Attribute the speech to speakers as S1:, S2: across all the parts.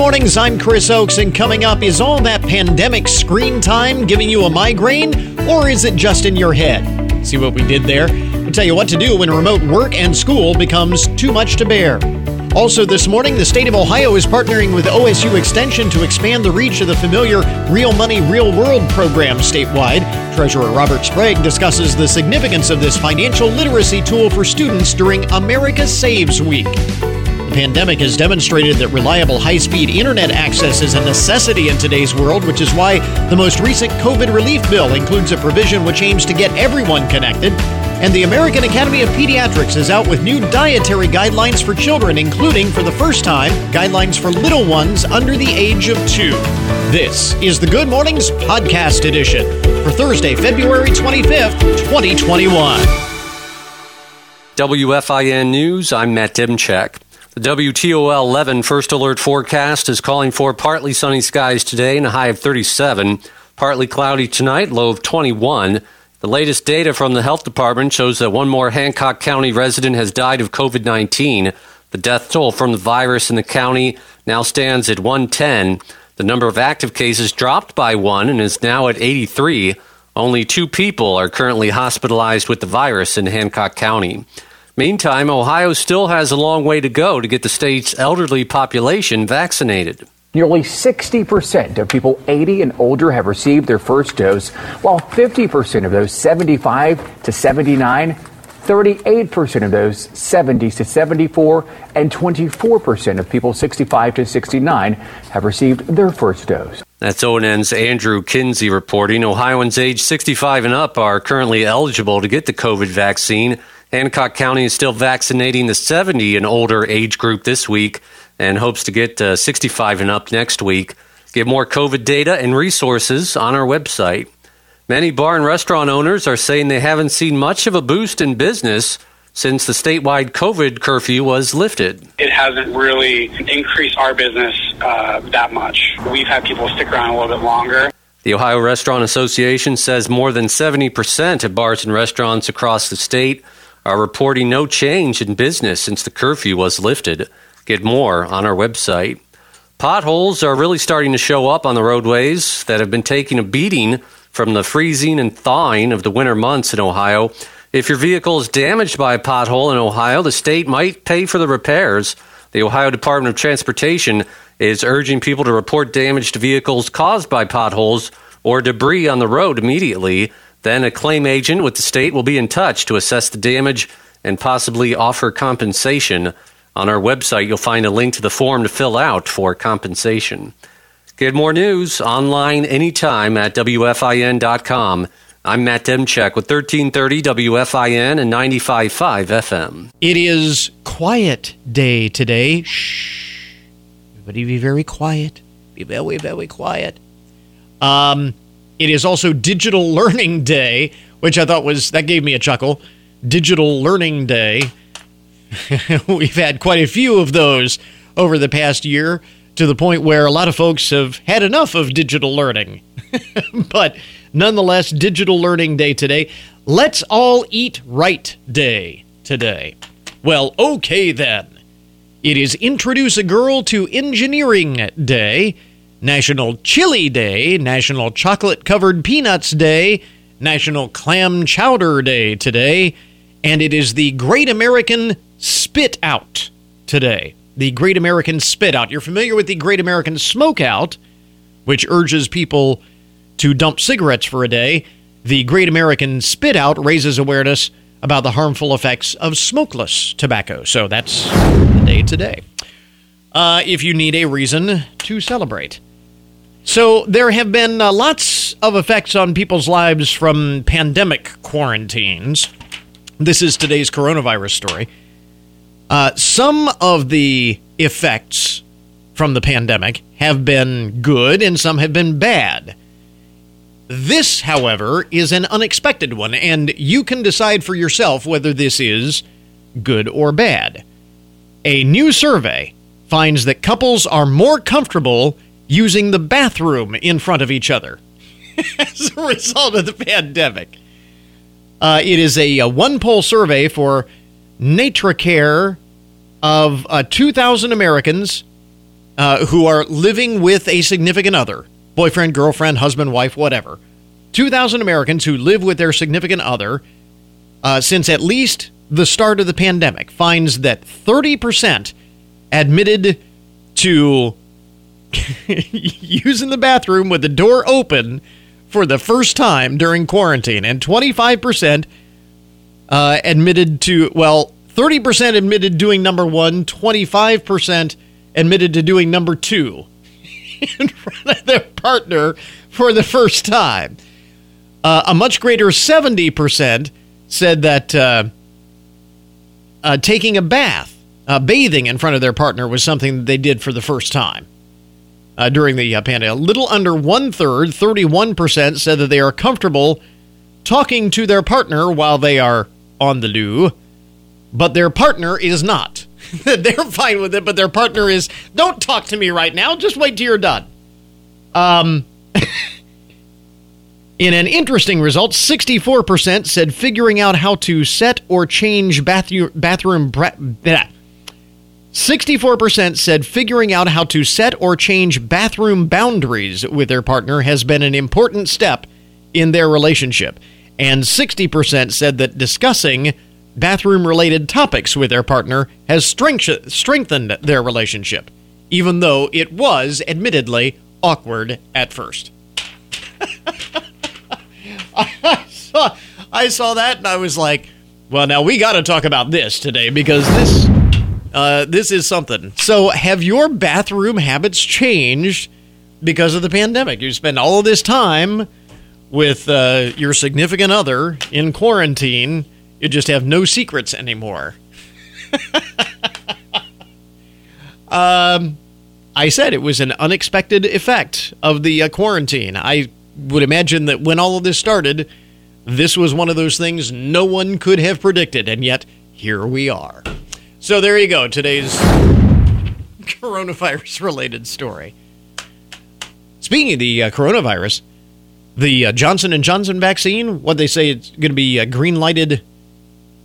S1: mornings, I'm Chris Oaks, and coming up is all that pandemic screen time giving you a migraine, or is it just in your head? See what we did there? We'll tell you what to do when remote work and school becomes too much to bear. Also, this morning, the state of Ohio is partnering with OSU Extension to expand the reach of the familiar Real Money, Real World program statewide. Treasurer Robert Sprague discusses the significance of this financial literacy tool for students during America Saves Week. The pandemic has demonstrated that reliable high speed internet access is a necessity in today's world, which is why the most recent COVID relief bill includes a provision which aims to get everyone connected. And the American Academy of Pediatrics is out with new dietary guidelines for children, including, for the first time, guidelines for little ones under the age of two. This is the Good Mornings Podcast Edition for Thursday, February 25th, 2021.
S2: WFIN News, I'm Matt Demchek. The WTOL 11 first alert forecast is calling for partly sunny skies today and a high of 37. Partly cloudy tonight, low of 21. The latest data from the health department shows that one more Hancock County resident has died of COVID 19. The death toll from the virus in the county now stands at 110. The number of active cases dropped by one and is now at 83. Only two people are currently hospitalized with the virus in Hancock County. Meantime, Ohio still has a long way to go to get the state's elderly population vaccinated.
S3: Nearly 60% of people 80 and older have received their first dose, while 50% of those 75 to 79, 38% of those 70 to 74, and 24% of people 65 to 69 have received their first dose.
S2: That's ONN's Andrew Kinsey reporting. Ohioans age 65 and up are currently eligible to get the COVID vaccine. Hancock County is still vaccinating the 70 and older age group this week and hopes to get uh, 65 and up next week. Get more COVID data and resources on our website. Many bar and restaurant owners are saying they haven't seen much of a boost in business since the statewide COVID curfew was lifted.
S4: It hasn't really increased our business uh, that much. We've had people stick around a little bit longer.
S2: The Ohio Restaurant Association says more than 70% of bars and restaurants across the state are reporting no change in business since the curfew was lifted. Get more on our website. Potholes are really starting to show up on the roadways that have been taking a beating from the freezing and thawing of the winter months in Ohio. If your vehicle is damaged by a pothole in Ohio, the state might pay for the repairs. The Ohio Department of Transportation is urging people to report damage to vehicles caused by potholes or debris on the road immediately. Then a claim agent with the state will be in touch to assess the damage and possibly offer compensation. On our website, you'll find a link to the form to fill out for compensation. Get more news online anytime at WFIN.com. I'm Matt Demchek with 1330 WFIN and 95.5 FM.
S1: It is quiet day today. Shh. Everybody be very quiet. Be very, very quiet. Um, it is also Digital Learning Day, which I thought was, that gave me a chuckle. Digital Learning Day. We've had quite a few of those over the past year to the point where a lot of folks have had enough of digital learning. but nonetheless, Digital Learning Day today. Let's All Eat Right Day today. Well, okay then. It is Introduce a Girl to Engineering Day. National Chili Day, National Chocolate Covered Peanuts Day, National Clam Chowder Day today, and it is the Great American Spit Out today. The Great American Spit Out. You're familiar with the Great American Smoke Out, which urges people to dump cigarettes for a day. The Great American Spit Out raises awareness about the harmful effects of smokeless tobacco. So that's the day today. Uh, if you need a reason to celebrate. So there have been uh, lots of effects on people's lives from pandemic quarantines. This is today's coronavirus story. Uh, some of the effects from the pandemic have been good and some have been bad. This, however, is an unexpected one, and you can decide for yourself whether this is good or bad. A new survey finds that couples are more comfortable using the bathroom in front of each other as a result of the pandemic. Uh, it is a, a, one poll survey for NatraCare of uh, 2,000 Americans uh, who are living with a significant other, boyfriend, girlfriend, husband, wife, whatever. 2,000 Americans who live with their significant other uh, since at least the start of the pandemic finds that 30% admitted to using the bathroom with the door open for the first time during quarantine, and 25% uh, admitted to, well, 30% admitted doing number one, 25% admitted to doing number two in front of their partner for the first time. Uh, a much greater 70% said that uh, uh, taking a bath, uh, bathing in front of their partner was something that they did for the first time uh, during the uh, pandemic. A little under one third, 31%, said that they are comfortable talking to their partner while they are on the loo, but their partner is not. They're fine with it, but their partner is, don't talk to me right now, just wait till you're done. Um, in an interesting result, 64% said figuring out how to set or change bathroom, bathroom 64% said figuring out how to set or change bathroom boundaries with their partner has been an important step in their relationship. And 60% said that discussing bathroom related topics with their partner has strengthened their relationship, even though it was admittedly awkward at first. I, saw, I saw that and I was like, well, now we got to talk about this today because this uh, this is something. So, have your bathroom habits changed because of the pandemic? You spend all this time with uh, your significant other in quarantine. You just have no secrets anymore. um, I said it was an unexpected effect of the uh, quarantine. I would imagine that when all of this started, this was one of those things no one could have predicted, and yet here we are. So there you go. Today's coronavirus related story. Speaking of the uh, coronavirus, the uh, Johnson and Johnson vaccine, what they say it's going to be uh, green lighted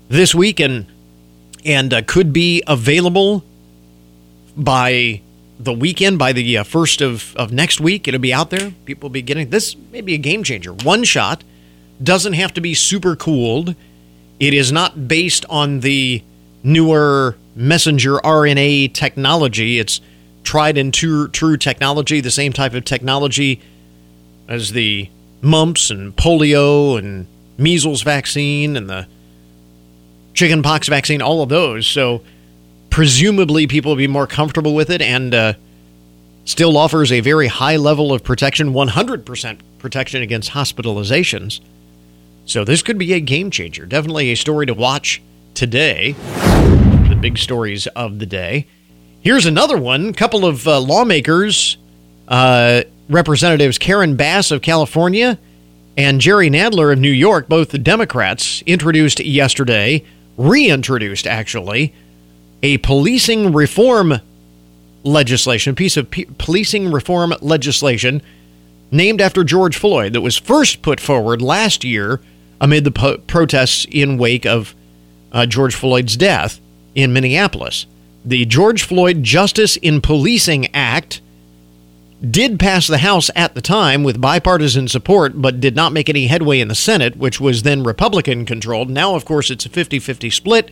S1: this week and and uh, could be available by the weekend, by the uh, first of, of next week. It'll be out there. People will be getting this. May be a game changer. One shot doesn't have to be super cooled. It is not based on the newer messenger RNA technology. It's tried and true, true technology, the same type of technology as the mumps and polio and measles vaccine and the chickenpox vaccine, all of those. So presumably people will be more comfortable with it and uh, still offers a very high level of protection 100% protection against hospitalizations. So this could be a game changer. Definitely a story to watch today. The big stories of the day. Here's another one. A couple of uh, lawmakers, uh, Representatives Karen Bass of California and Jerry Nadler of New York, both the Democrats, introduced yesterday, reintroduced actually, a policing reform legislation, a piece of p- policing reform legislation named after George Floyd that was first put forward last year amid the po- protests in wake of uh, George Floyd's death in Minneapolis. The George Floyd Justice in Policing Act did pass the House at the time with bipartisan support, but did not make any headway in the Senate, which was then Republican controlled. Now, of course, it's a 50 50 split.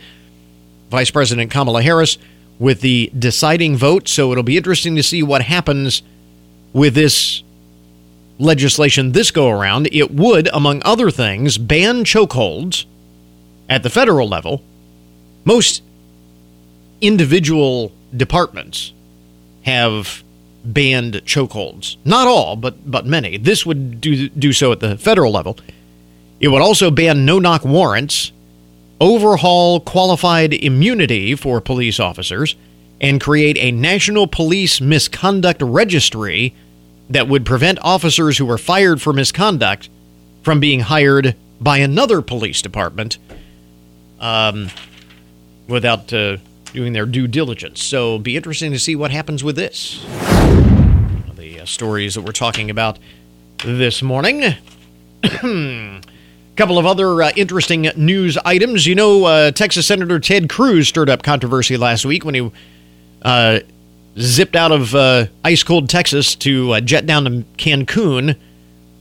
S1: Vice President Kamala Harris with the deciding vote, so it'll be interesting to see what happens with this legislation this go around. It would, among other things, ban chokeholds at the federal level, most individual departments have banned chokeholds. Not all, but but many. This would do do so at the federal level. It would also ban no-knock warrants, overhaul qualified immunity for police officers, and create a national police misconduct registry that would prevent officers who were fired for misconduct from being hired by another police department um, without uh, doing their due diligence. So, be interesting to see what happens with this. The uh, stories that we're talking about this morning. A couple of other uh, interesting news items. You know, uh, Texas Senator Ted Cruz stirred up controversy last week when he uh, zipped out of uh, ice cold Texas to uh, jet down to Cancun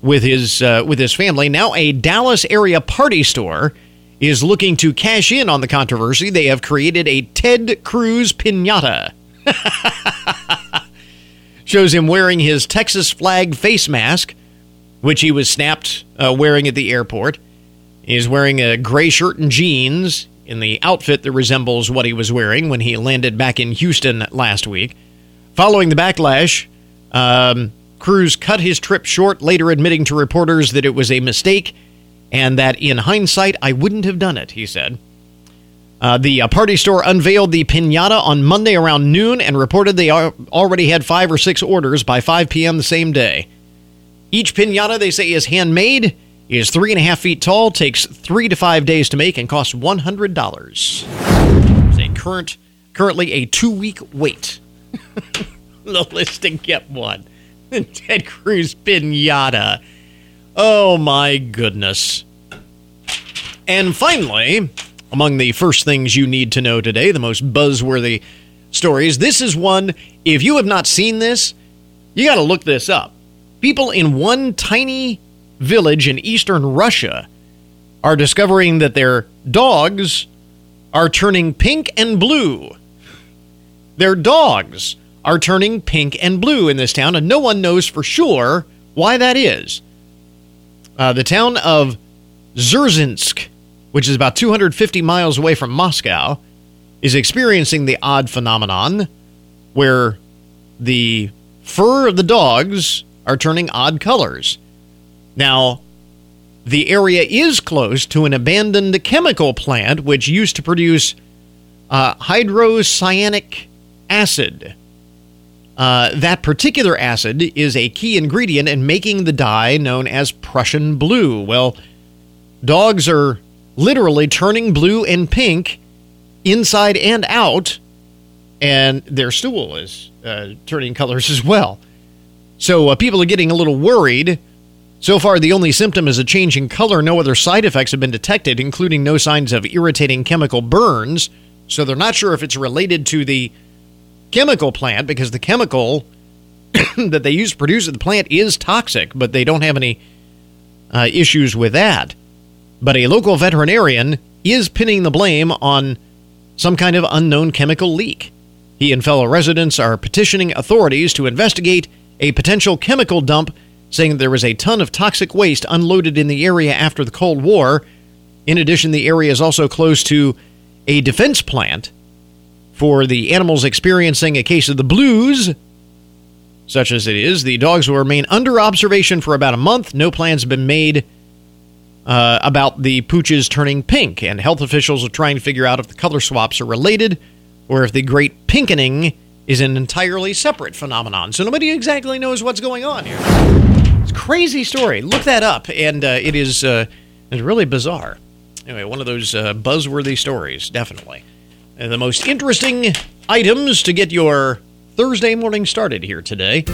S1: with his uh, with his family. Now, a Dallas area party store is looking to cash in on the controversy. They have created a Ted Cruz pinata. Shows him wearing his Texas flag face mask, which he was snapped uh, wearing at the airport. He's wearing a gray shirt and jeans in the outfit that resembles what he was wearing when he landed back in Houston last week. Following the backlash, um, Cruz cut his trip short, later admitting to reporters that it was a mistake and that in hindsight, I wouldn't have done it, he said. Uh, the uh, party store unveiled the pinata on Monday around noon and reported they already had five or six orders by 5 p.m. the same day. Each pinata, they say, is handmade, is three and a half feet tall, takes three to five days to make, and costs $100. It's a current, currently a two week wait. the listing kept one. Ted Cruz pinata. Oh my goodness. And finally, among the first things you need to know today, the most buzzworthy stories, this is one, if you have not seen this, you got to look this up. People in one tiny village in eastern Russia are discovering that their dogs are turning pink and blue. Their dogs are turning pink and blue in this town, and no one knows for sure why that is. Uh, the town of Dzerzhinsk, which is about 250 miles away from Moscow, is experiencing the odd phenomenon where the fur of the dogs are turning odd colors. Now, the area is close to an abandoned chemical plant which used to produce uh, hydrocyanic acid, uh, that particular acid is a key ingredient in making the dye known as Prussian blue. Well, dogs are literally turning blue and pink inside and out, and their stool is uh, turning colors as well. So uh, people are getting a little worried. So far, the only symptom is a change in color. No other side effects have been detected, including no signs of irritating chemical burns. So they're not sure if it's related to the chemical plant because the chemical that they use to produce the plant is toxic, but they don't have any uh, issues with that. But a local veterinarian is pinning the blame on some kind of unknown chemical leak. He and fellow residents are petitioning authorities to investigate a potential chemical dump, saying there was a ton of toxic waste unloaded in the area after the Cold War. In addition, the area is also close to a defense plant for the animals experiencing a case of the blues, such as it is, the dogs will remain under observation for about a month. No plans have been made uh, about the pooches turning pink, and health officials are trying to figure out if the color swaps are related or if the great pinkening is an entirely separate phenomenon. So nobody exactly knows what's going on here. It's a crazy story. Look that up, and uh, it is uh, it's really bizarre. Anyway, one of those uh, buzzworthy stories, definitely and the most interesting items to get your Thursday morning started here today.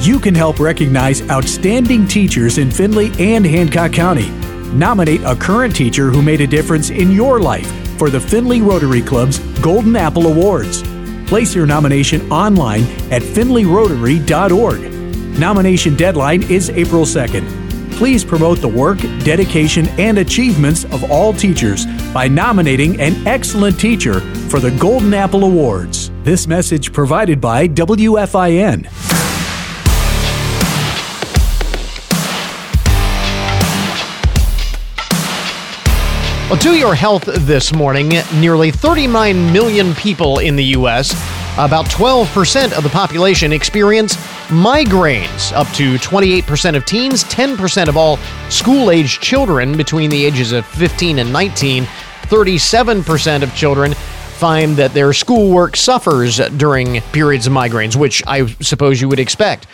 S5: You can help recognize outstanding teachers in Findlay and Hancock County. Nominate a current teacher who made a difference in your life for the Findlay Rotary Club's Golden Apple Awards. Place your nomination online at findlayrotary.org. Nomination deadline is April 2nd please promote the work, dedication, and achievements of all teachers by nominating an excellent teacher for the Golden Apple Awards. This message provided by WFIN.
S1: Well, to your health this morning, nearly 39 million people in the U.S., about 12% of the population experience migraines. Up to 28% of teens, 10% of all school age children between the ages of 15 and 19, 37% of children find that their schoolwork suffers during periods of migraines, which I suppose you would expect.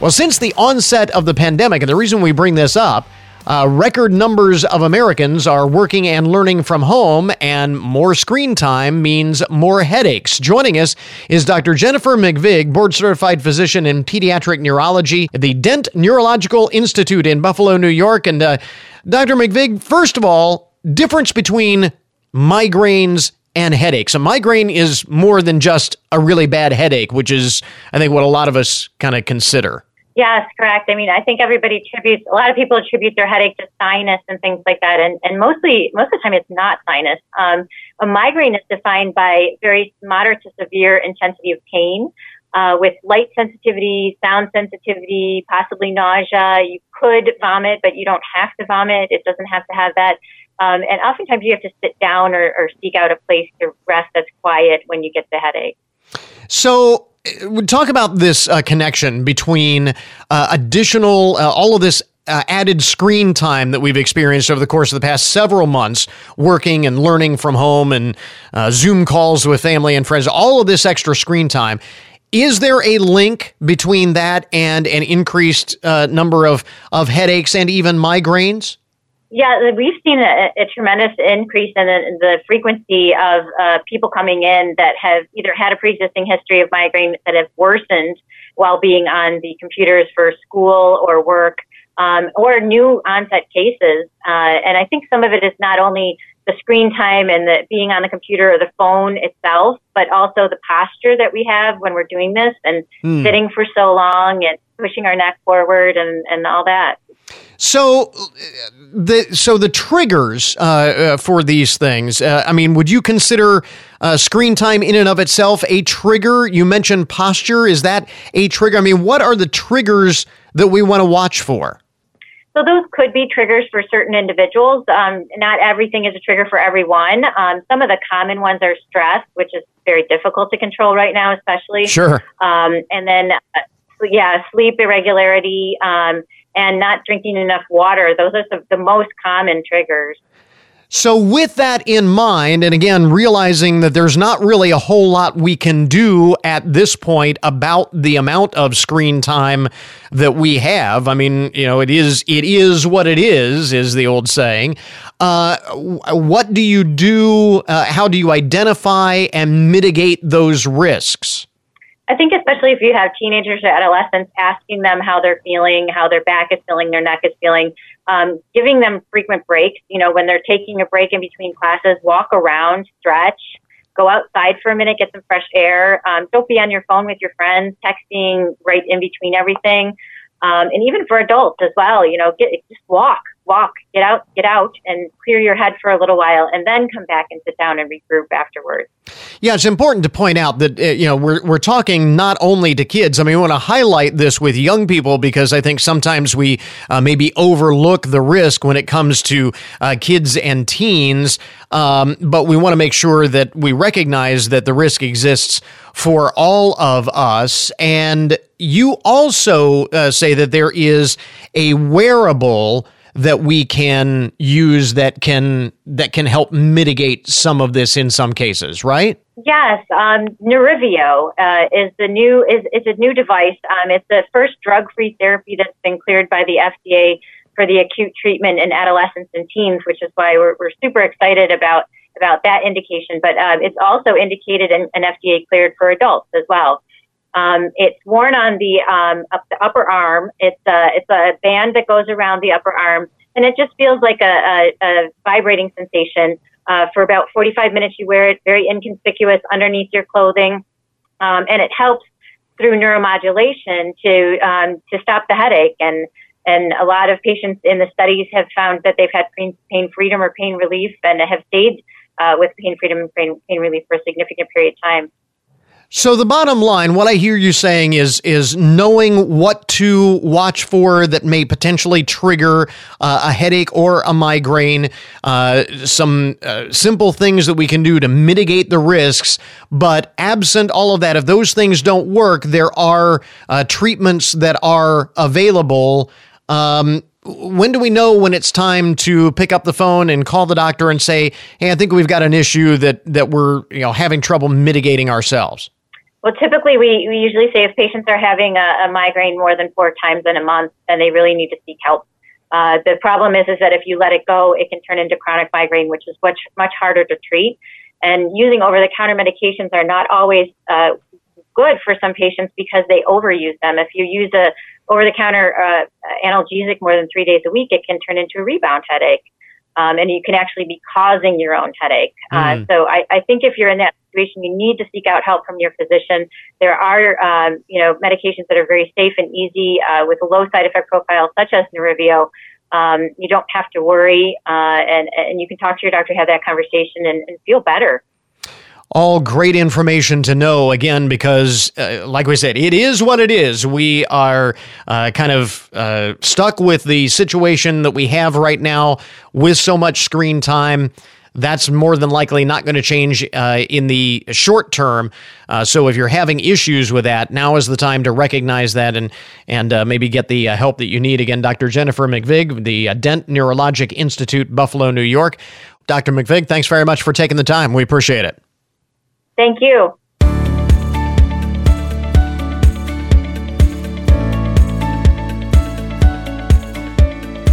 S1: Well, since the onset of the pandemic, and the reason we bring this up uh, record numbers of Americans are working and learning from home, and more screen time means more headaches. Joining us is Dr. Jennifer McVige, board certified physician in pediatric neurology at the Dent Neurological Institute in Buffalo, New York. And uh, Dr. McVige, first of all, difference between migraines and headaches. A migraine is more than just a really bad headache, which is, I think, what a lot of us kind of consider.
S6: Yes, correct. I mean, I think everybody attributes, a lot of people attribute their headache to sinus and things like that. And, and mostly, most of the time, it's not sinus. Um, a migraine is defined by very moderate to severe intensity of pain. Uh, with light sensitivity, sound sensitivity, possibly nausea. You could vomit, but you don't have to vomit. It doesn't have to have that. Um, and oftentimes you have to sit down or, or seek out a place to rest that's quiet when you get the headache.
S1: So, talk about this uh, connection between uh, additional, uh, all of this uh, added screen time that we've experienced over the course of the past several months, working and learning from home and uh, Zoom calls with family and friends, all of this extra screen time. Is there a link between that and an increased uh, number of, of headaches and even migraines?
S6: Yeah, we've seen a, a tremendous increase in the, the frequency of uh, people coming in that have either had a pre-existing history of migraine that have worsened while being on the computers for school or work, um, or new onset cases. Uh, and I think some of it is not only the screen time and the being on the computer or the phone itself, but also the posture that we have when we're doing this and mm. sitting for so long and pushing our neck forward and, and all that.
S1: So, the so the triggers uh, uh, for these things. Uh, I mean, would you consider uh, screen time in and of itself a trigger? You mentioned posture. Is that a trigger? I mean, what are the triggers that we want to watch for?
S6: So those could be triggers for certain individuals. Um, not everything is a trigger for everyone. Um, some of the common ones are stress, which is very difficult to control right now, especially.
S1: Sure.
S6: Um, and then, uh, yeah, sleep irregularity um, and not drinking enough water. Those are the, most common triggers.
S1: So, with that in mind, and again, realizing that there's not really a whole lot we can do at this point about the amount of screen time that we have. I mean, you know, it is it is what it is, is the old saying. Uh, what do you do? Uh, how do you identify and mitigate those risks?
S6: I think especially if you have teenagers or adolescents, asking them how they're feeling, how their back is feeling, their neck is feeling, um, giving them frequent breaks. You know, when they're taking a break in between classes, walk around, stretch, go outside for a minute, get some fresh air. Um, don't be on your phone with your friends, texting right in between everything. Um, and even for adults as well, you know, get, just walk, walk, get out, get out, and clear your head for a little while, and then come back and sit down and regroup afterwards.
S1: Yeah, it's important to point out that uh, you know we're we're talking not only to kids. I mean, we want to highlight this with young people because I think sometimes we uh, maybe overlook the risk when it comes to uh, kids and teens. Um, but we want to make sure that we recognize that the risk exists for all of us. And you also uh, say that there is a wearable that we can use that can that can help mitigate some of this in some cases, right?
S6: Yes, um, Nerivio uh, is the new is, is a new device. Um, it's the first drug-free therapy that's been cleared by the FDA for the acute treatment in adolescents and teens, which is why we're, we're super excited about about that indication. But um, it's also indicated and, and FDA cleared for adults as well. Um, it's worn on the, um, up the upper arm. It's a, it's a band that goes around the upper arm, and it just feels like a, a, a vibrating sensation. Uh, for about 45 minutes, you wear it very inconspicuous underneath your clothing, um, and it helps through neuromodulation to um, to stop the headache. And and a lot of patients in the studies have found that they've had pain, pain freedom or pain relief, and have stayed uh, with pain freedom and pain, pain relief for a significant period of time.
S1: So the bottom line, what I hear you saying is is knowing what to watch for that may potentially trigger uh, a headache or a migraine. Uh, some uh, simple things that we can do to mitigate the risks, but absent all of that, if those things don't work, there are uh, treatments that are available. Um, when do we know when it's time to pick up the phone and call the doctor and say, "Hey, I think we've got an issue that that we're you know having trouble mitigating ourselves"?
S6: Well, typically we, we usually say if patients are having a, a migraine more than four times in a month, then they really need to seek help. Uh, the problem is, is that if you let it go, it can turn into chronic migraine, which is much, much harder to treat. And using over-the-counter medications are not always uh, good for some patients because they overuse them. If you use a over-the-counter uh, analgesic more than three days a week, it can turn into a rebound headache. Um, and you can actually be causing your own headache. Mm. Uh, hmm. so I, I, think if you're in that situation, you need to seek out help from your physician. There are, um, you know, medications that are very safe and easy uh, with a low side effect profile, such as Nerivio. Um, you don't have to worry, uh, and and you can talk to your doctor, have that conversation, and, and feel better
S1: all great information to know again because uh, like we said it is what it is we are uh, kind of uh, stuck with the situation that we have right now with so much screen time that's more than likely not going to change uh, in the short term. Uh, so if you're having issues with that, now is the time to recognize that and and uh, maybe get the uh, help that you need. Again, Dr. Jennifer McVige, the uh, Dent Neurologic Institute, Buffalo, New York. Dr. McVige, thanks very much for taking the time. We appreciate it.
S6: Thank you.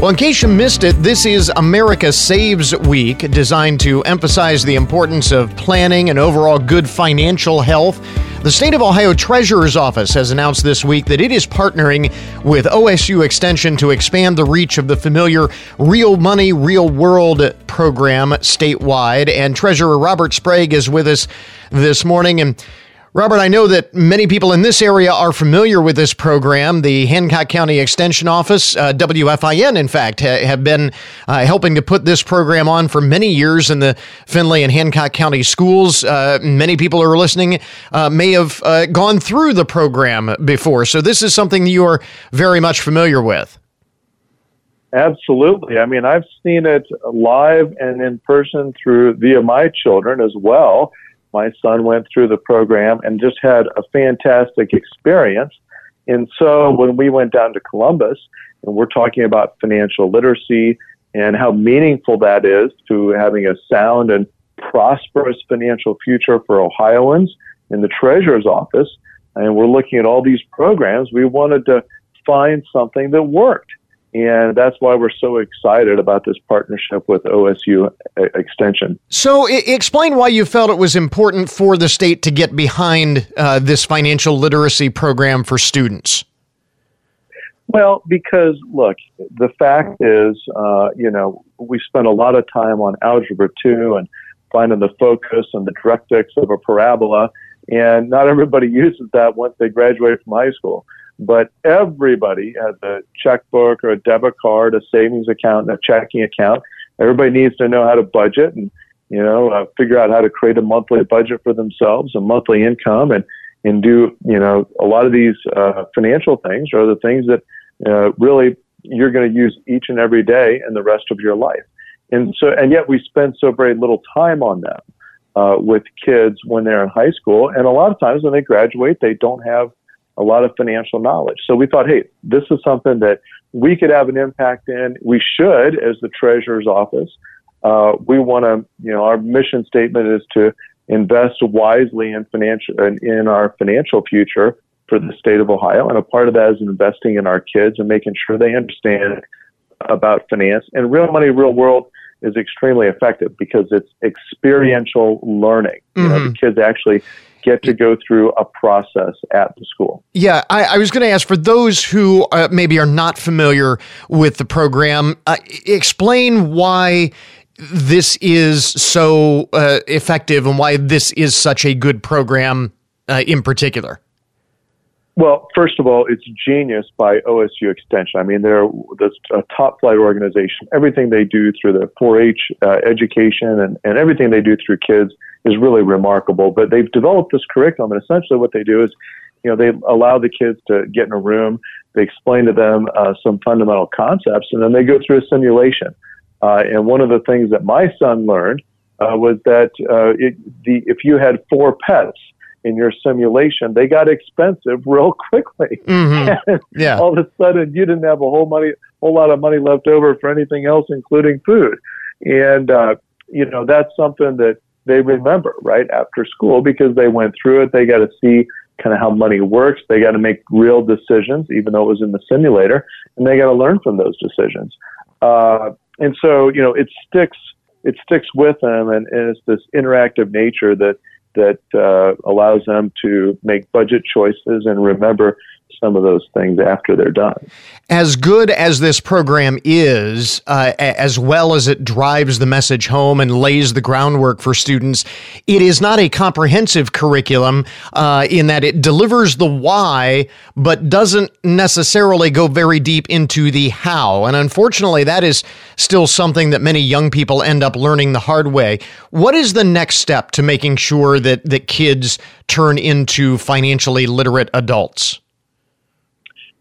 S1: Well, in case you missed it, this is America Saves Week, designed to emphasize the importance of planning and overall good financial health. The State of Ohio Treasurer's Office has announced this week that it is partnering with OSU Extension to expand the reach of the familiar Real Money, Real World program statewide. And Treasurer Robert Sprague is with us this morning. And Robert, I know that many people in this area are familiar with this program. The Hancock County Extension Office, uh, WFIN, in fact, ha- have been uh, helping to put this program on for many years in the Findlay and Hancock County schools. Uh, many people who are listening uh, may have uh, gone through the program before. So this is something you are very much familiar with.
S7: Absolutely. I mean, I've seen it live and in person through via my children as well my son went through the program and just had a fantastic experience. And so when we went down to Columbus, and we're talking about financial literacy and how meaningful that is to having a sound and prosperous financial future for Ohioans in the treasurer's office, and we're looking at all these programs, we wanted to find something that worked. And that's why we're so excited about this partnership with OSU Extension.
S1: So, I- explain why you felt it was important for the state to get behind uh, this financial literacy program for students.
S7: Well, because look, the fact is, uh, you know, we spend a lot of time on Algebra 2 and finding the focus and the directrix of a parabola, and not everybody uses that once they graduate from high school but everybody has a checkbook or a debit card, a savings account, and a checking account. Everybody needs to know how to budget and you know uh, figure out how to create a monthly budget for themselves, a monthly income, and and do you know a lot of these uh, financial things are the things that uh, really you're going to use each and every day and the rest of your life. And so, and yet we spend so very little time on them uh, with kids when they're in high school, and a lot of times when they graduate, they don't have a lot of financial knowledge. So we thought, hey, this is something that we could have an impact in. We should, as the treasurer's office. Uh, we want to, you know, our mission statement is to invest wisely in financial in, in our financial future for the state of Ohio, and a part of that is investing in our kids and making sure they understand about finance. And real money, real world is extremely effective because it's experiential learning. You know, the mm-hmm. kids actually get to go through a process at the school.
S1: Yeah, I, I was going to ask for those who uh, maybe are not familiar with the program, uh, explain why this is so uh, effective and why this is such a good program uh, in particular.
S7: Well, first of all, it's genius by OSU Extension. I mean, they're a top flight organization. Everything they do through the 4-H uh, education and, and everything they do through kids is really remarkable. But they've developed this curriculum, and essentially what they do is, you know, they allow the kids to get in a room, they explain to them uh, some fundamental concepts, and then they go through a simulation. Uh, and one of the things that my son learned uh, was that uh, it, the, if you had four pets, in your simulation, they got expensive real quickly.
S1: Mm-hmm. yeah.
S7: all of a sudden, you didn't have a whole money, whole lot of money left over for anything else, including food. And uh, you know that's something that they remember right after school because they went through it. They got to see kind of how money works. They got to make real decisions, even though it was in the simulator, and they got to learn from those decisions. Uh, and so, you know, it sticks. It sticks with them, and, and it's this interactive nature that that uh, allows them to make budget choices and remember some of those things after they're done.
S1: As good as this program is, uh, as well as it drives the message home and lays the groundwork for students, it is not a comprehensive curriculum uh, in that it delivers the why, but doesn't necessarily go very deep into the how. And unfortunately, that is still something that many young people end up learning the hard way. What is the next step to making sure that, that kids turn into financially literate adults?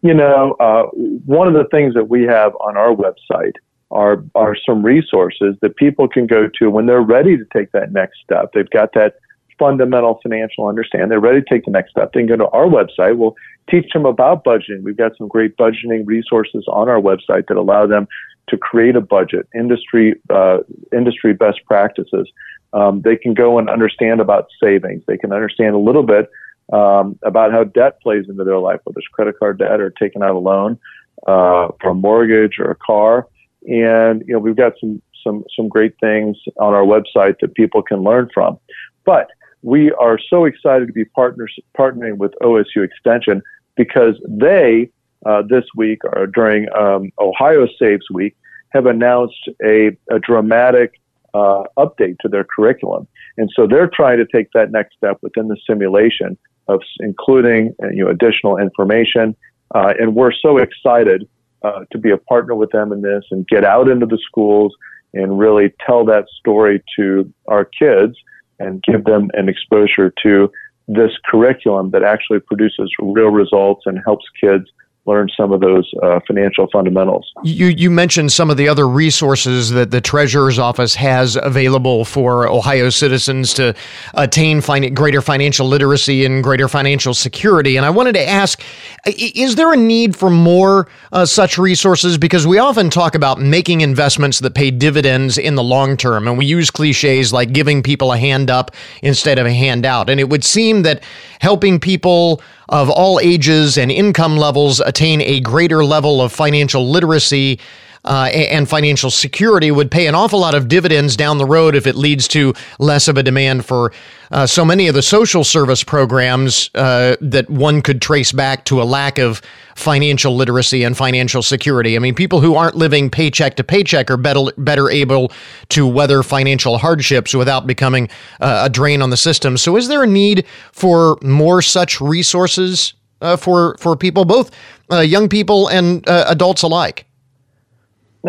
S7: You know, uh, one of the things that we have on our website are are some resources that people can go to when they're ready to take that next step. They've got that fundamental financial understanding. They're ready to take the next step. They can go to our website. We'll teach them about budgeting. We've got some great budgeting resources on our website that allow them to create a budget, industry uh, industry best practices. Um, they can go and understand about savings. They can understand a little bit um, about how debt plays into their life, whether it's credit card debt or taking out a loan uh, for a mortgage or a car. And you know, we've got some some some great things on our website that people can learn from. But we are so excited to be partners partnering with OSU Extension because they uh, this week or during um, Ohio Saves Week have announced a, a dramatic uh, update to their curriculum, and so they're trying to take that next step within the simulation of including uh, you know additional information. Uh, and we're so excited uh, to be a partner with them in this and get out into the schools and really tell that story to our kids and give them an exposure to this curriculum that actually produces real results and helps kids learn some of those uh, financial fundamentals.
S1: You, you mentioned some of the other resources that the Treasurer's Office has available for Ohio citizens to attain fin- greater financial literacy and greater financial security. And I wanted to ask is there a need for more uh, such resources? Because we often talk about making investments that pay dividends in the long term, and we use cliches like giving people a hand up instead of a handout. And it would seem that helping people of all ages and income levels attain a greater level of financial literacy uh, and financial security would pay an awful lot of dividends down the road if it leads to less of a demand for uh, so many of the social service programs uh, that one could trace back to a lack of financial literacy and financial security. I mean, people who aren't living paycheck to paycheck are better, better able to weather financial hardships without becoming uh, a drain on the system. So, is there a need for more such resources uh, for for people, both uh, young people and adults alike?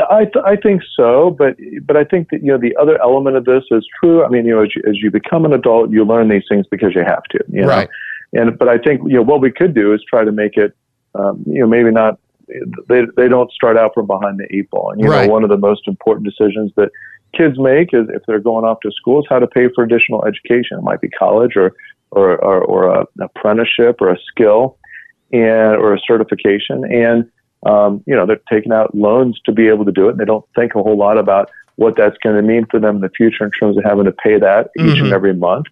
S7: I, th- I think so, but but I think that you know the other element of this is true. I mean, you know, as you, as you become an adult, you learn these things because you have to. You know?
S1: Right.
S7: And but I think you know what we could do is try to make it, um, you know, maybe not. They they don't start out from behind the eight ball. And you
S1: right.
S7: know, one of the most important decisions that kids make is if they're going off to school is how to pay for additional education. It might be college or or or, or a, an apprenticeship or a skill, and or a certification and um, you know, they're taking out loans to be able to do it, and they don't think a whole lot about what that's going to mean for them in the future in terms of having to pay that each mm-hmm. and every month.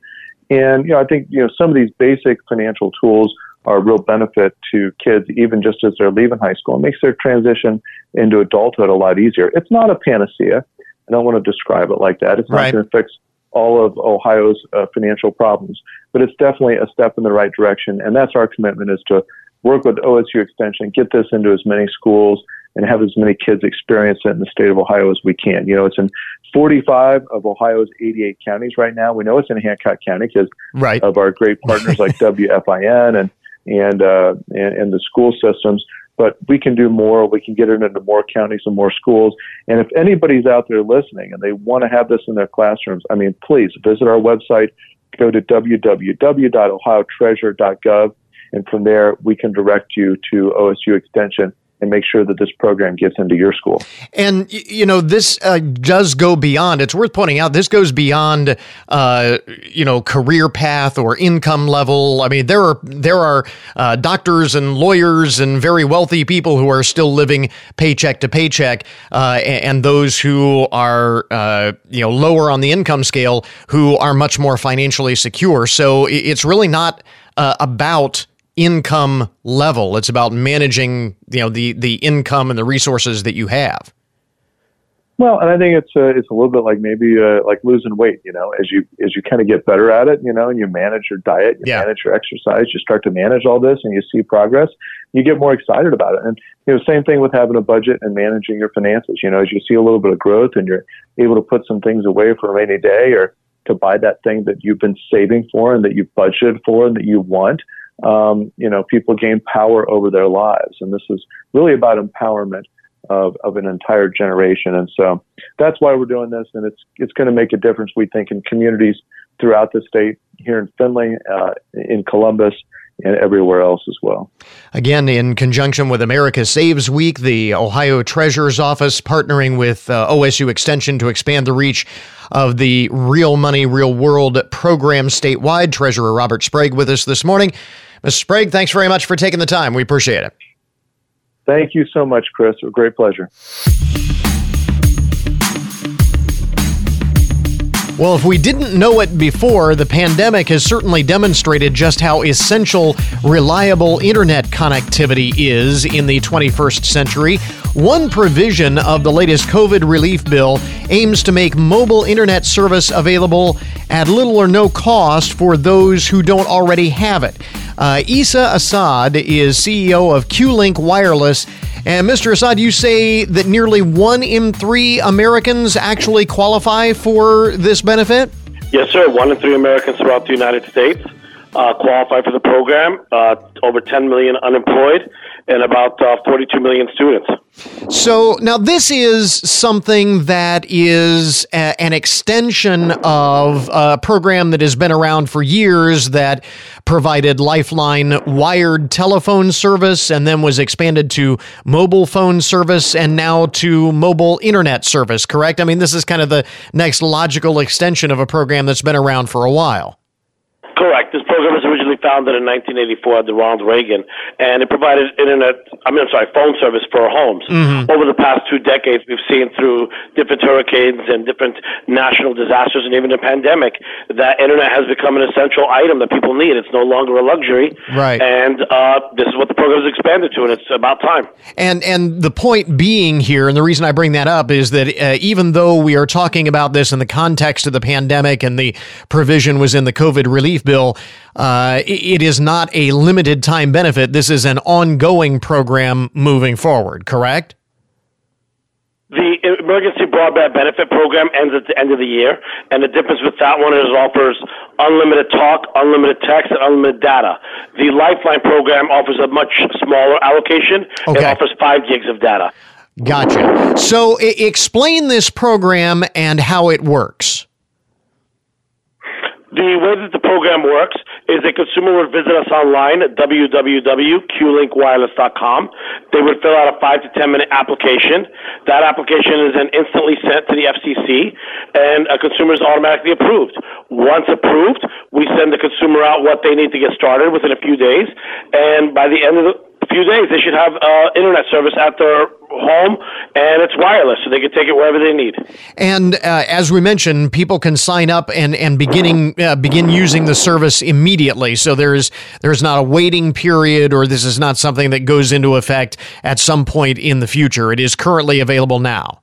S7: And you know, I think you know some of these basic financial tools are a real benefit to kids, even just as they're leaving high school. It makes their transition into adulthood a lot easier. It's not a panacea. I don't want to describe it like that. It's not
S1: right.
S7: going to fix all of Ohio's uh, financial problems, but it's definitely a step in the right direction. And that's our commitment: is to work with OSU Extension, get this into as many schools and have as many kids experience it in the state of Ohio as we can. You know, it's in 45 of Ohio's 88 counties right now. We know it's in Hancock County because
S1: right.
S7: of our great partners like WFIN and and, uh, and and the school systems. But we can do more. We can get it into more counties and more schools. And if anybody's out there listening and they want to have this in their classrooms, I mean, please visit our website. Go to www.ohiotreasurer.gov and from there, we can direct you to OSU Extension and make sure that this program gets into your school.
S1: And you know, this uh, does go beyond. It's worth pointing out this goes beyond, uh, you know, career path or income level. I mean, there are there are uh, doctors and lawyers and very wealthy people who are still living paycheck to paycheck, uh, and, and, those who are uh, you know lower on the income scale who are much more financially secure. So it's really not uh, about income level. It's about managing, you know, the the income and the resources that you have.
S7: Well, and I think it's a, it's a little bit like maybe uh, like losing weight. You know, as you as you kind of get better at it, you know, and you manage your diet, you
S1: Yeah.
S7: manage your exercise, you start to manage all this, and you see progress. You get more excited about it. And you know, same thing with having a budget and managing your finances. You know, as you see a little bit of growth and you're able to put some things away for a rainy day or to buy that thing that you've been saving for and that you budgeted for and that you want. Um, you know, people gain power over their lives, and this is really about empowerment of, of an entire generation. And so that's why we're doing this, and it's it's going to make a difference, we think, in communities throughout the state, here in Findlay, uh, in Columbus, and everywhere else as well.
S1: Again, in conjunction with America Saves Week, the Ohio Treasurer's Office partnering with uh, OSU Extension to expand the reach of the Real Money, Real World program statewide. Treasurer Robert Sprague with us this morning. Mr. Sprague, thanks very much for taking the time. We appreciate it.
S7: Thank you so much, Chris. A great pleasure.
S1: Well, if we didn't know it before, the pandemic has certainly demonstrated just how essential reliable internet connectivity is in the 21st century. One provision of the latest COVID relief bill aims to make mobile internet service available at little or no cost for those who don't already have it. Uh, Issa Asad is CEO of Q-Link Wireless. And Mr. Asad, you say that nearly one in three Americans actually qualify for this benefit?
S8: Yes, sir. One in three Americans throughout the United States uh, qualify for the program. Uh, over 10 million unemployed and about uh, 42 million students.
S1: So now this is something that is a- an extension of a program that has been around for years that provided lifeline wired telephone service and then was expanded to mobile phone service and now to mobile internet service, correct? I mean, this is kind of the next logical extension of a program that's been around for a while.
S8: Correct. This program was originally founded in 1984 under Ronald Reagan, and it provided internet, I mean, I'm sorry, phone service for our homes. Over the past two decades, we've seen through different hurricanes and different national disasters and even the pandemic that internet has become an essential item that people need. It's no longer a luxury.
S1: Right.
S8: And uh, this is what the program has expanded to, and it's about time.
S1: And and the point being here, and the reason I bring that up is that uh, even though we are talking about this in the context of the pandemic and the provision was in the COVID relief bill, uh, it- it is not a limited time benefit. This is an ongoing program moving forward. Correct?
S8: The emergency broadband benefit program ends at the end of the year, and the difference with that one is it offers unlimited talk, unlimited text, and unlimited data. The Lifeline program offers a much smaller allocation.
S1: Okay.
S8: It offers five gigs of data.
S1: Gotcha. So I- explain this program and how it works.
S8: The way that the program works is a consumer would visit us online at www.qlinkwireless.com. They would fill out a five to ten minute application. That application is then instantly sent to the FCC, and a consumer is automatically approved. Once approved, we send the consumer out what they need to get started within a few days, and by the end of the few days, they should have uh, internet service at their home, and it's wireless, so they can take it wherever they need.
S1: And uh, as we mentioned, people can sign up and and beginning uh, begin using the service immediately. So there's there's not a waiting period, or this is not something that goes into effect at some point in the future. It is currently available now.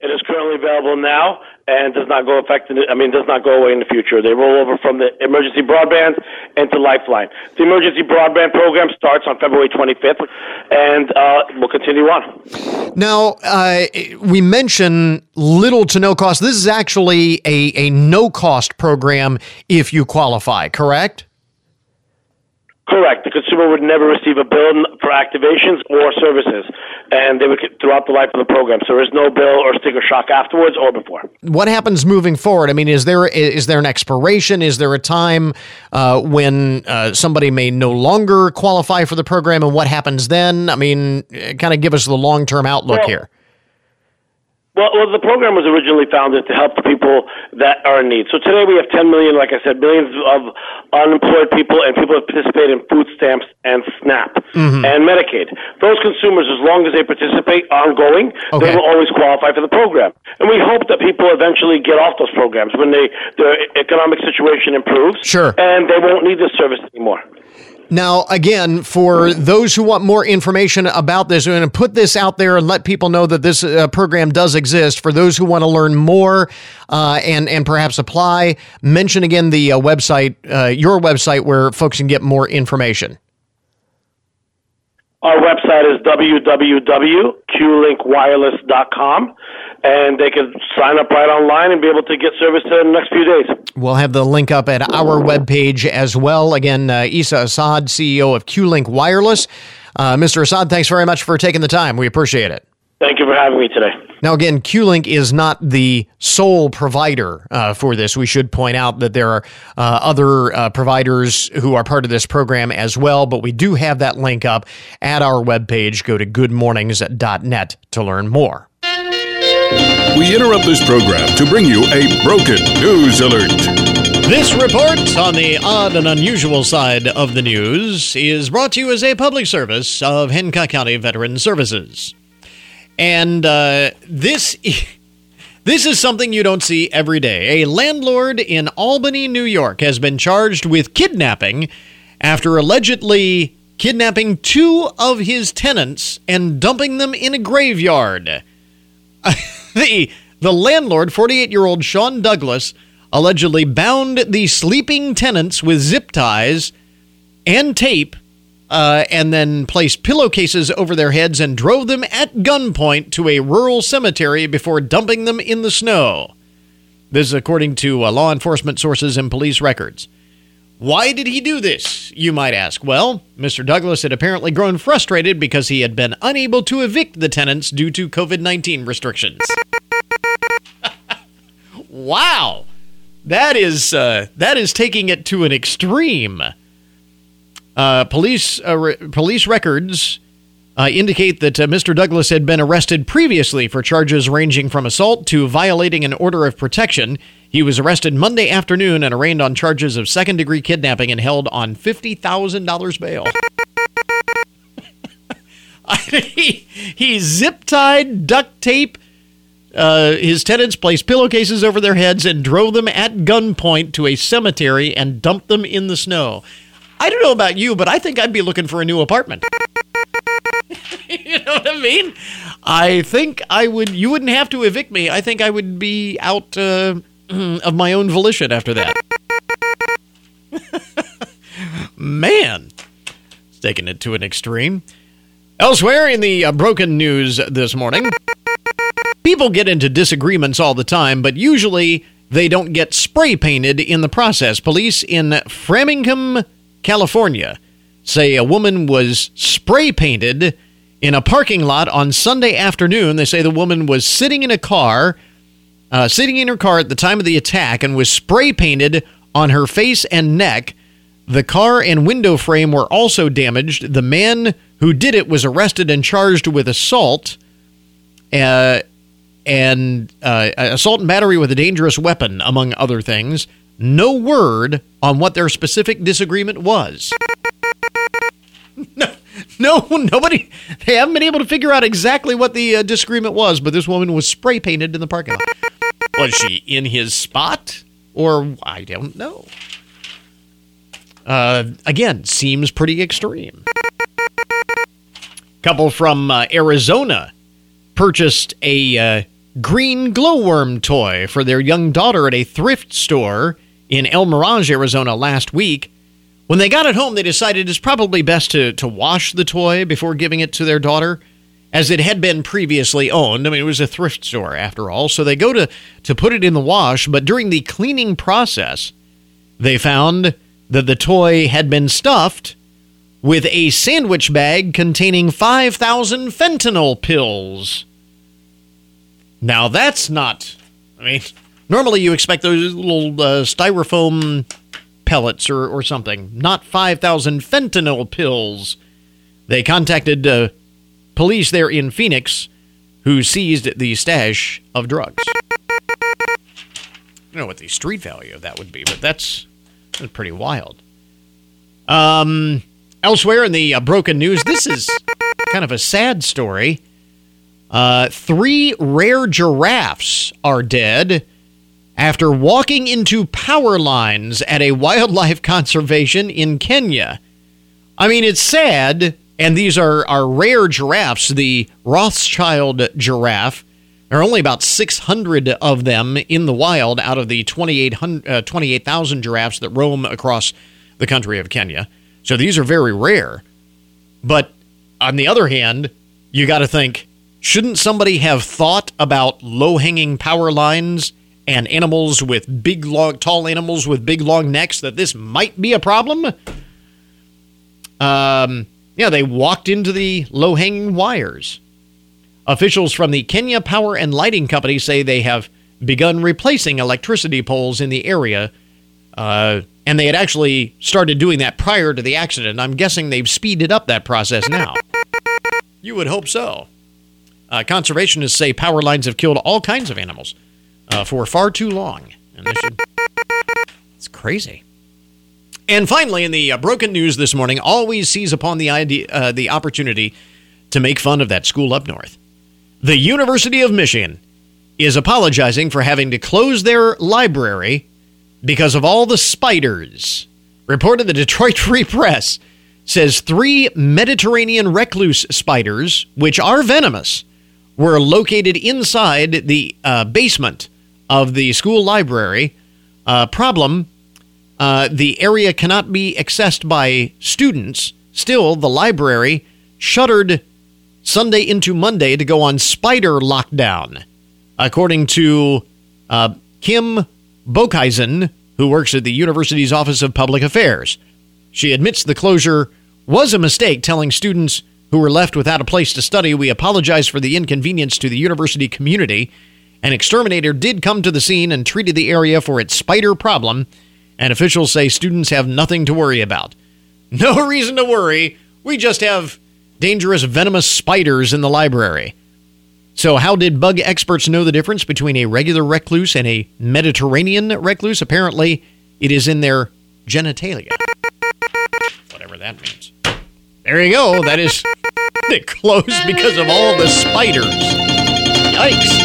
S8: It is currently available now and does not go the, I mean, does not go away in the future. They roll over from the emergency broadband into Lifeline. The emergency broadband program starts on February 25th, and uh, will continue on.
S1: Now, uh, we mention little to no cost. This is actually a, a no cost program if you qualify, correct?
S8: Correct. The consumer would never receive a bill for activations or services, and they would throughout the life of the program. So there is no bill or sticker shock afterwards or before.
S1: What happens moving forward? I mean, is there is there an expiration? Is there a time uh, when uh, somebody may no longer qualify for the program, and what happens then? I mean, kind of give us the long term outlook
S8: Well,
S1: here.
S8: Well, well, the program was originally founded to help the people that are in need. So today we have 10 million, like I said, millions of unemployed people and people that participate in food stamps and SNAP mm-hmm. and Medicaid. Those consumers, as long as they participate ongoing,
S1: Okay.
S8: they will always qualify for the program. And we hope that people eventually get off those programs when they, their economic situation improves.
S1: Sure.
S8: And they won't need this service anymore.
S1: Now, again, for those who want more information about this, we're going to put this out there and let people know that this uh, program does exist. For those who want to learn more uh, and and perhaps apply, mention again the uh, website, uh, your website, where folks can get more information.
S8: Our website is www.qlinkwireless.com, and they can sign up right online and be able to get service in the next few days.
S1: We'll have the link up at our webpage as well. Again, uh, Issa Asad, CEO of QLink Wireless. Uh, Mr. Asad, thanks very much for taking the time. We appreciate it.
S8: Thank you for having me today.
S1: Now, again, QLink is not the sole provider uh, for this. We should point out that there are uh, other uh, providers who are part of this program as well, but we do have that link up at our webpage. Go to goodmornings.net to learn more.
S9: We interrupt this program to bring you a broken news alert.
S1: This report on the odd and unusual side of the news is brought to you as a public service of Hancock County Veteran Services. And uh, this this is something you don't see every day. A landlord in Albany, New York, has been charged with kidnapping after allegedly kidnapping two of his tenants and dumping them in a graveyard. the the landlord, 48-year-old Sean Douglas, allegedly bound the sleeping tenants with zip ties and tape uh, and then placed pillowcases over their heads and drove them at gunpoint to a rural cemetery before dumping them in the snow. This is according to uh, law enforcement sources and police records. Why did he do this, you might ask? Well, Mr. Douglas had apparently grown frustrated because he had been unable to evict the tenants due to COVID 19 restrictions. wow! That is, uh, that is taking it to an extreme. Uh, police uh, re- police records uh, indicate that uh, Mr. Douglas had been arrested previously for charges ranging from assault to violating an order of protection. He was arrested Monday afternoon and arraigned on charges of second degree kidnapping and held on fifty thousand dollars bail. he, he zip tied, duct tape. Uh, his tenants placed pillowcases over their heads and drove them at gunpoint to a cemetery and dumped them in the snow. I don't know about you, but I think I'd be looking for a new apartment. you know what I mean? I think I would. You wouldn't have to evict me. I think I would be out uh, of my own volition after that. Man, it's taking it to an extreme. Elsewhere in the uh, broken news this morning, people get into disagreements all the time, but usually they don't get spray painted in the process. Police in Framingham, California say a woman was spray painted in a parking lot on Sunday afternoon. They say the woman was sitting in a car, uh, sitting in her car at the time of the attack, and was spray painted on her face and neck. The car and window frame were also damaged. The man who did it was arrested and charged with assault. Uh, and uh, assault and battery with a dangerous weapon, among other things no word on what their specific disagreement was. No, no, nobody. They haven't been able to figure out exactly what the uh, disagreement was, but this woman was spray painted in the parking lot. Was she in his spot, or I don't know. Uh, again, seems pretty extreme. Couple from uh, Arizona purchased a uh, green glowworm toy for their young daughter at a thrift store in El Mirage, Arizona last week. When they got it home, they decided it's probably best to, to wash the toy before giving it to their daughter, as it had been previously owned. I mean, it was a thrift store after all. So they go to, to put it in the wash, but during the cleaning process, they found that the toy had been stuffed with a sandwich bag containing 5,000 fentanyl pills. Now, that's not. I mean, Normally, you expect those little uh, styrofoam pellets or, or something, not 5,000 fentanyl pills. They contacted uh, police there in Phoenix who seized the stash of drugs. I don't know what the street value of that would be, but that's, that's pretty wild. Um, elsewhere in the uh, broken news, this is kind of a sad story. Uh, three rare giraffes are dead after walking into power lines at a wildlife conservation in Kenya. I mean, it's sad, and these are, are rare giraffes. The Rothschild giraffe, there are only about 600 of them in the wild out of the 28,000 uh, 28, giraffes that roam across the country of Kenya. So these are very rare. But on the other hand, you got to think shouldn't somebody have thought about low hanging power lines and animals with big, long, tall animals with big, long necks that this might be a problem? Um, yeah, they walked into the low hanging wires. Officials from the Kenya Power and Lighting Company say they have begun replacing electricity poles in the area. Uh, and they had actually started doing that prior to the accident. I'm guessing they've speeded up that process now. You would hope so. Uh, conservationists say power lines have killed all kinds of animals uh, for far too long. And should, it's crazy. And finally, in the uh, broken news this morning, always seize upon the idea, uh, the opportunity to make fun of that school up north. The University of Michigan is apologizing for having to close their library because of all the spiders. Reported the Detroit Free Press says three Mediterranean recluse spiders, which are venomous, were located inside the uh, basement of the school library. Uh, problem uh, the area cannot be accessed by students. Still, the library shuttered Sunday into Monday to go on spider lockdown. According to uh, Kim Broekhuizen, who works at the university's Office of Public Affairs. She admits the closure was a mistake, telling students who were left without a place to study, We apologize for the inconvenience to the university community. An exterminator did come to the scene and treated the area for its spider problem, and officials say students have nothing to worry about. No reason to worry. We just have dangerous, venomous spiders in the library. So, how did bug experts know the difference between a regular recluse and a Mediterranean recluse? Apparently, it is in their genitalia. Whatever that means. There you go. That is. It closed because of all the spiders. Yikes.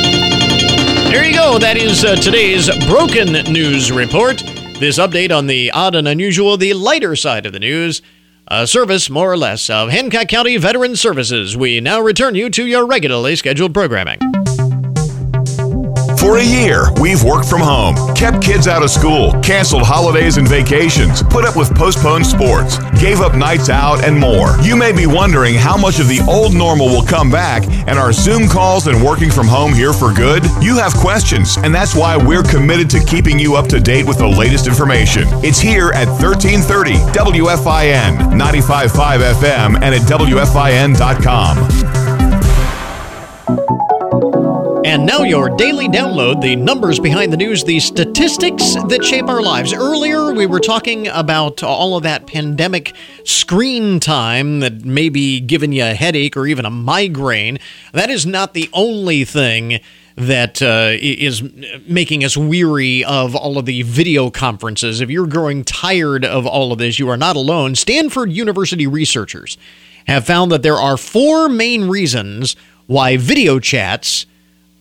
S1: There you go. That is uh, today's broken news report. This update on the odd and unusual, the lighter side of the news a service, more or less, of Hancock County Veteran Services. We now return you to your regularly scheduled programming.
S10: For a year, we've worked from home, kept kids out of school, canceled holidays and vacations, put up with postponed sports, gave up nights out, and more. You may be wondering how much of the old normal will come back, and are Zoom calls and working from home here for good? You have questions, and that's why we're committed to keeping you up to date with the latest information. It's here at 1330 WFIN, 95.5 FM, and at WFIN.com.
S1: And now, your daily download the numbers behind the news, the statistics that shape our lives. Earlier, we were talking about all of that pandemic screen time that may be giving you a headache or even a migraine. That is not the only thing that uh, is making us weary of all of the video conferences. If you're growing tired of all of this, you are not alone. Stanford University researchers have found that there are four main reasons why video chats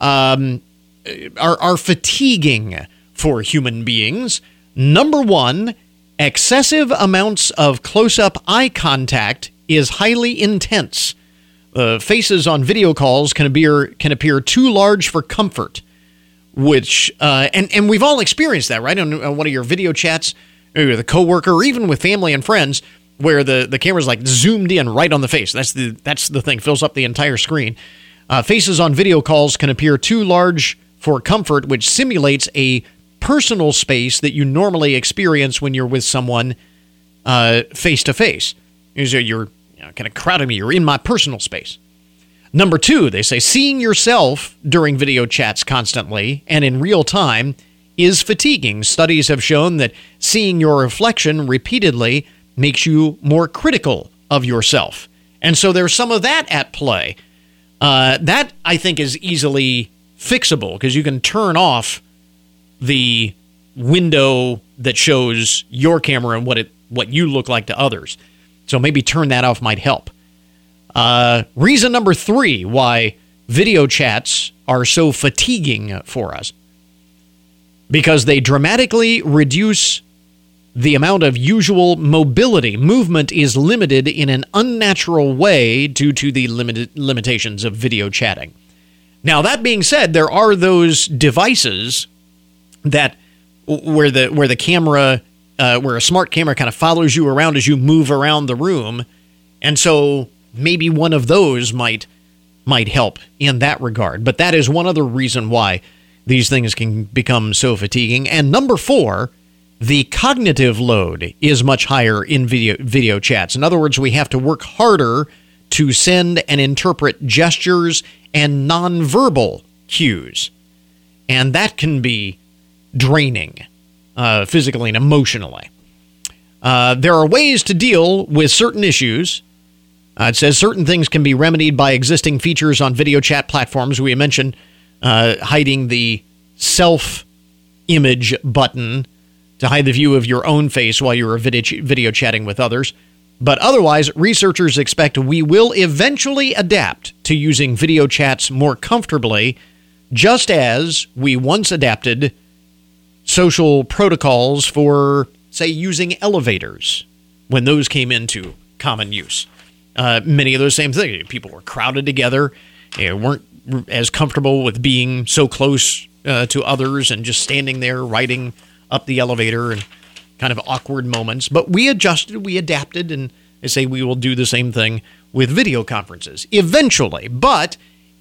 S1: um, are, are fatiguing for human beings. Number one, excessive amounts of close up eye contact is highly intense. Uh, faces on video calls can appear can appear too large for comfort, which uh, and and we've all experienced that, right? On, on one of your video chats, with a coworker, or even with family and friends, where the the camera's like zoomed in right on the face. That's the that's the thing fills up the entire screen. Uh, faces on video calls can appear too large for comfort, which simulates a personal space that you normally experience when you're with someone face to face. You're you know, kind of crowding me. You're in my personal space. Number two, they say seeing yourself during video chats constantly and in real time is fatiguing. Studies have shown that seeing your reflection repeatedly makes you more critical of yourself. And so there's some of that at play. Uh, that I think is easily fixable because you can turn off the window that shows your camera and what it what you look like to others. So maybe turn that off might help. Uh, reason number three why video chats are so fatiguing for us because they dramatically reduce the amount of usual mobility, movement is limited in an unnatural way due to the limited limitations of video chatting. Now, that being said, there are those devices that where the where the camera uh, where a smart camera kind of follows you around as you move around the room, and so maybe one of those might might help in that regard. But that is one other reason why these things can become so fatiguing. And number four, the cognitive load is much higher in video video chats. In other words, we have to work harder to send and interpret gestures and nonverbal cues, and that can be draining, uh, physically and emotionally. Uh, there are ways to deal with certain issues. Uh, it says certain things can be remedied by existing features on video chat platforms. We mentioned uh, hiding the self image button to hide the view of your own face while you're video, video chatting with others. But otherwise, researchers expect we will eventually adapt to using video chats more comfortably, just as we once adapted social protocols for, say, using elevators when those came into common use. Uh, many of those same things. People were crowded together, you know, weren't as comfortable with being so close uh, to others and just standing there writing up the elevator and kind of awkward moments. But we adjusted, we adapted, and I say we will do the same thing with video conferences eventually. But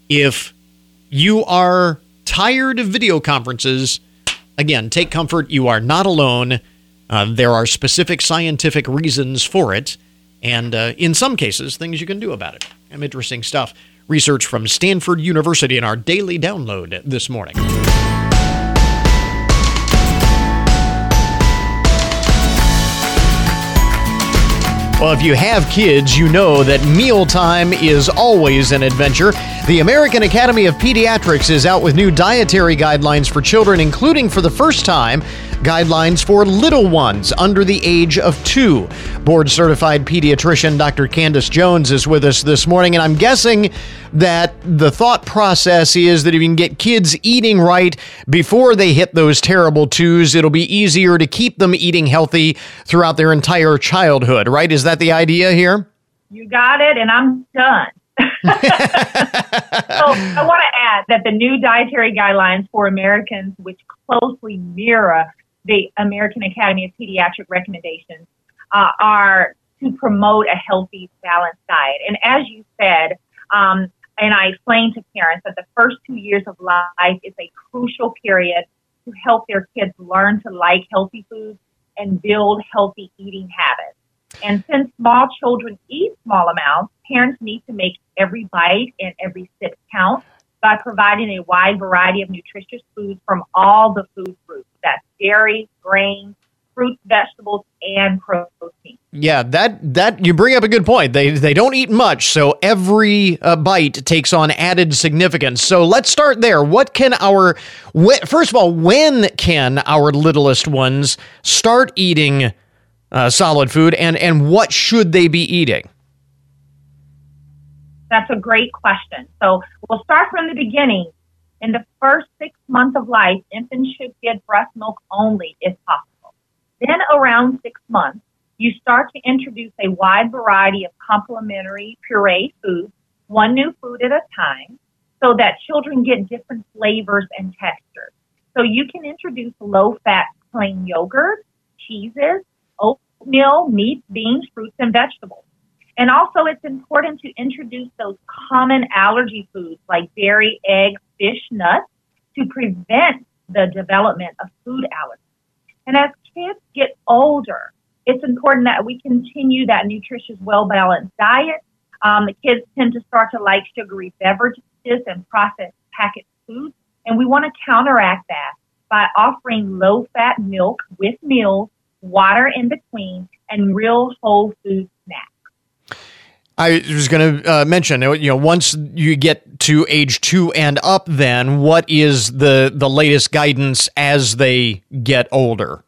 S1: if you are tired of video conferences, again, take comfort. You are not alone. Uh, there are specific scientific reasons for it, and uh, in some cases, things you can do about it. Interesting stuff. Research from Stanford University in our daily download this morning. Well, if you have kids, you know that mealtime is always an adventure. The American Academy of Pediatrics is out with new dietary guidelines for children, including for the first time guidelines for little ones under the age of two. Board certified pediatrician Dr. Candace Jones is with us this morning, and I'm guessing that the thought process is that if you can get kids eating right before they hit those terrible twos, it'll be easier to keep them eating healthy throughout their entire childhood, right? Is that the idea here?
S11: You got it, and I'm done. so I want to add that the new dietary guidelines for Americans, which closely mirror the American Academy of Pediatric recommendations uh, are to promote a healthy, balanced diet. And as you said, um, and I explained to parents that the first two years of life is a crucial period to help their kids learn to like healthy foods and build healthy eating habits. And since small children eat small amounts, parents need to make every bite and every sip count by providing a wide variety of nutritious foods from all the food groups. That's dairy, grains, fruits, vegetables, and protein.
S1: Yeah, that that you bring up a good point. They they don't eat much, so every uh, bite takes on added significance. So let's start there. What can our first of all, when can our littlest ones start eating uh, solid food, and and what should they be eating?
S11: That's a great question. So we'll start from the beginning. In the first six months of life, infants should get breast milk only if possible. Then around six months, you start to introduce a wide variety of complementary puree foods, one new food at a time, so that children get different flavors and textures. So you can introduce low fat plain yogurt, cheeses, oatmeal, meat, beans, fruits, and vegetables. And also, it's important to introduce those common allergy foods like dairy, eggs, fish, nuts to prevent the development of food allergies. And as kids get older, it's important that we continue that nutritious, well balanced diet. Um, the kids tend to start to like sugary beverages and processed packaged foods, and we want to counteract that by offering low fat milk with meals, water in between, and real whole food snacks.
S1: I was going to uh, mention, you know, once you get to age two and up, then what is the the latest guidance as they get older?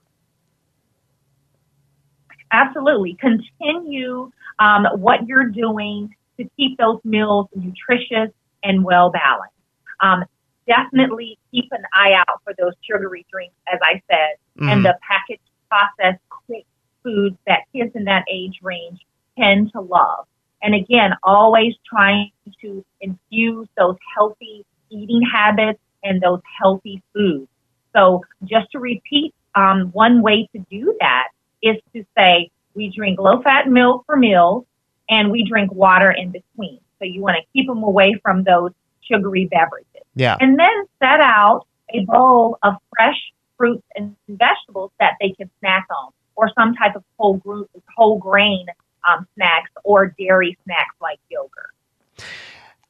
S11: Absolutely, continue um, what you're doing to keep those meals nutritious and well balanced. Um, definitely keep an eye out for those sugary drinks, as I said, mm. and the packaged processed quick foods that kids in that age range tend to love. And again, always trying to infuse those healthy eating habits and those healthy foods. So just to repeat, um, one way to do that is to say we drink low fat milk for meals and we drink water in between. So you want to keep them away from those sugary beverages.
S1: Yeah.
S11: And then set out a bowl of fresh fruits and vegetables that they can snack on or some type of whole group, whole grain um, snacks or dairy snacks like yogurt.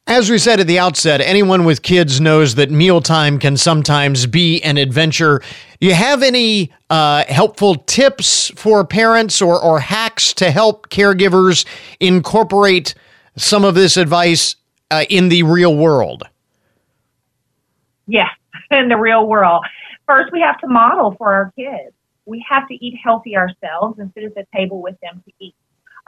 S1: As we said at the outset, anyone with kids knows that mealtime can sometimes be an adventure. Do you have any uh, helpful tips for parents or, or hacks to help caregivers incorporate some of this advice uh, in the real world?
S11: Yes, in the real world. First, we have to model for our kids. We have to eat healthy ourselves and sit at the table with them to eat.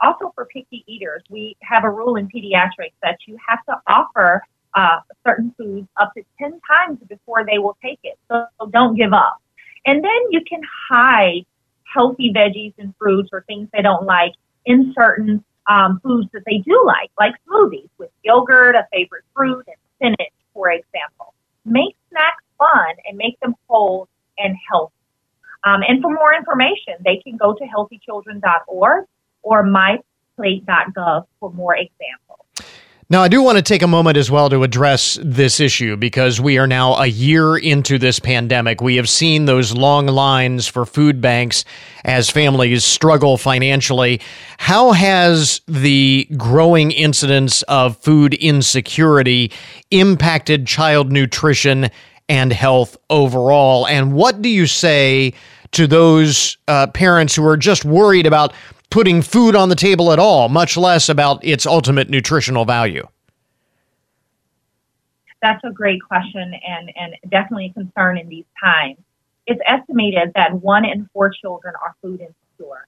S11: Also, for picky eaters, we have a rule in pediatrics that you have to offer uh, certain foods up to 10 times before they will take it. So, so don't give up. And then you can hide healthy veggies and fruits or things they don't like in certain um, foods that they do like, like smoothies with yogurt, a favorite fruit, and spinach, for example. Make snacks fun and make them whole and healthy. Um, and for more information, they can go to healthychildren.org or myplate.gov for more examples.
S1: Now, I do want to take a moment as well to address this issue because we are now a year into this pandemic. We have seen those long lines for food banks as families struggle financially. How has the growing incidence of food insecurity impacted child nutrition and health overall? And what do you say to those uh, parents who are just worried about putting food on the table at all, much less about its ultimate nutritional value?
S11: That's a great question and, and definitely a concern in these times. It's estimated that one in four children are food insecure.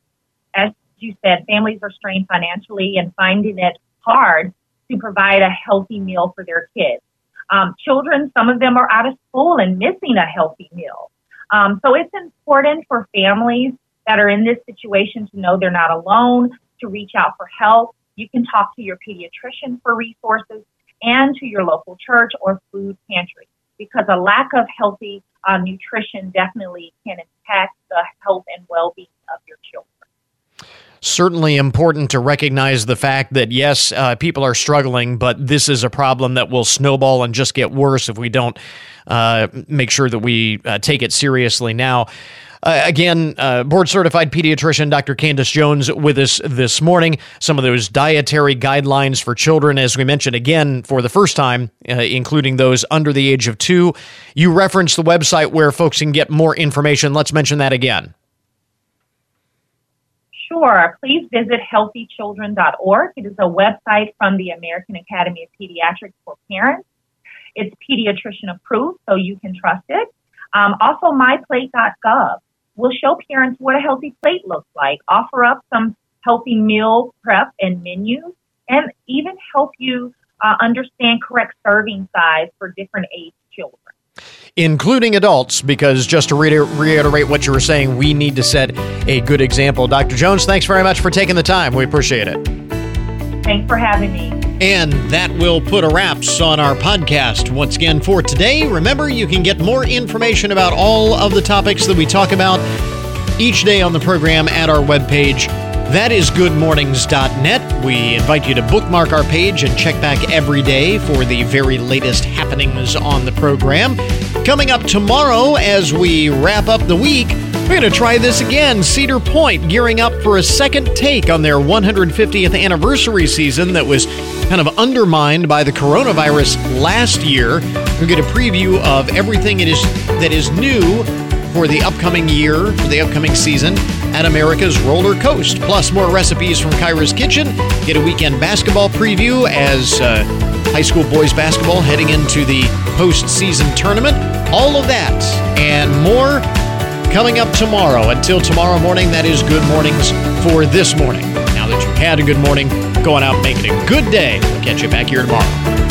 S11: As you said, families are strained financially and finding it hard to provide a healthy meal for their kids. Um, children, some of them are out of school and missing a healthy meal. Um, so it's important for families that are in this situation to know they're not alone, to reach out for help. You can talk to your pediatrician for resources and to your local church or food pantry because a lack of healthy uh, nutrition definitely can impact the health and well-being of your children
S1: certainly important to recognize the fact that yes, uh, people are struggling, but this is a problem that will snowball and just get worse if we don't uh, make sure that we uh, take it seriously now. Uh, again, uh, board certified pediatrician Dr. Candace Jones with us this morning. Some of those dietary guidelines for children, as we mentioned again for the first time, uh, including those under the age of two. You referenced the website where folks can get more information. Let's mention that again.
S11: Sure. Please visit healthychildren.org. It is a website from the American Academy of Pediatrics for parents. It's pediatrician approved, so you can trust it. Um, also, myplate.gov will show parents what a healthy plate looks like, offer up some healthy meal prep and menus, and even help you uh, understand correct serving size for different age children.
S1: Including adults, because just to reiterate what you were saying, we need to set a good example. Dr. Jones, thanks very much for taking the time. We appreciate it.
S11: Thanks for having me.
S1: And that will put a wraps on our podcast. Once again, for today, remember you can get more information about all of the topics that we talk about each day on the program at our webpage. That is goodmornings.net. We invite you to bookmark our page and check back every day for the very latest happenings on the program. Coming up tomorrow, as we wrap up the week, we're going to try this again. Cedar Point gearing up for a second take on their 150th anniversary season that was kind of undermined by the coronavirus last year. We get a preview of everything it is that is new for the upcoming year, for the upcoming season at America's Roller Coast. Plus, more recipes from Kyra's Kitchen. Get a weekend basketball preview as uh, high school boys basketball heading into the postseason tournament. All of that and more coming up tomorrow. Until tomorrow morning, that is good mornings for this morning. Now that you've had a good morning, going out making a good day. We'll catch you back here tomorrow.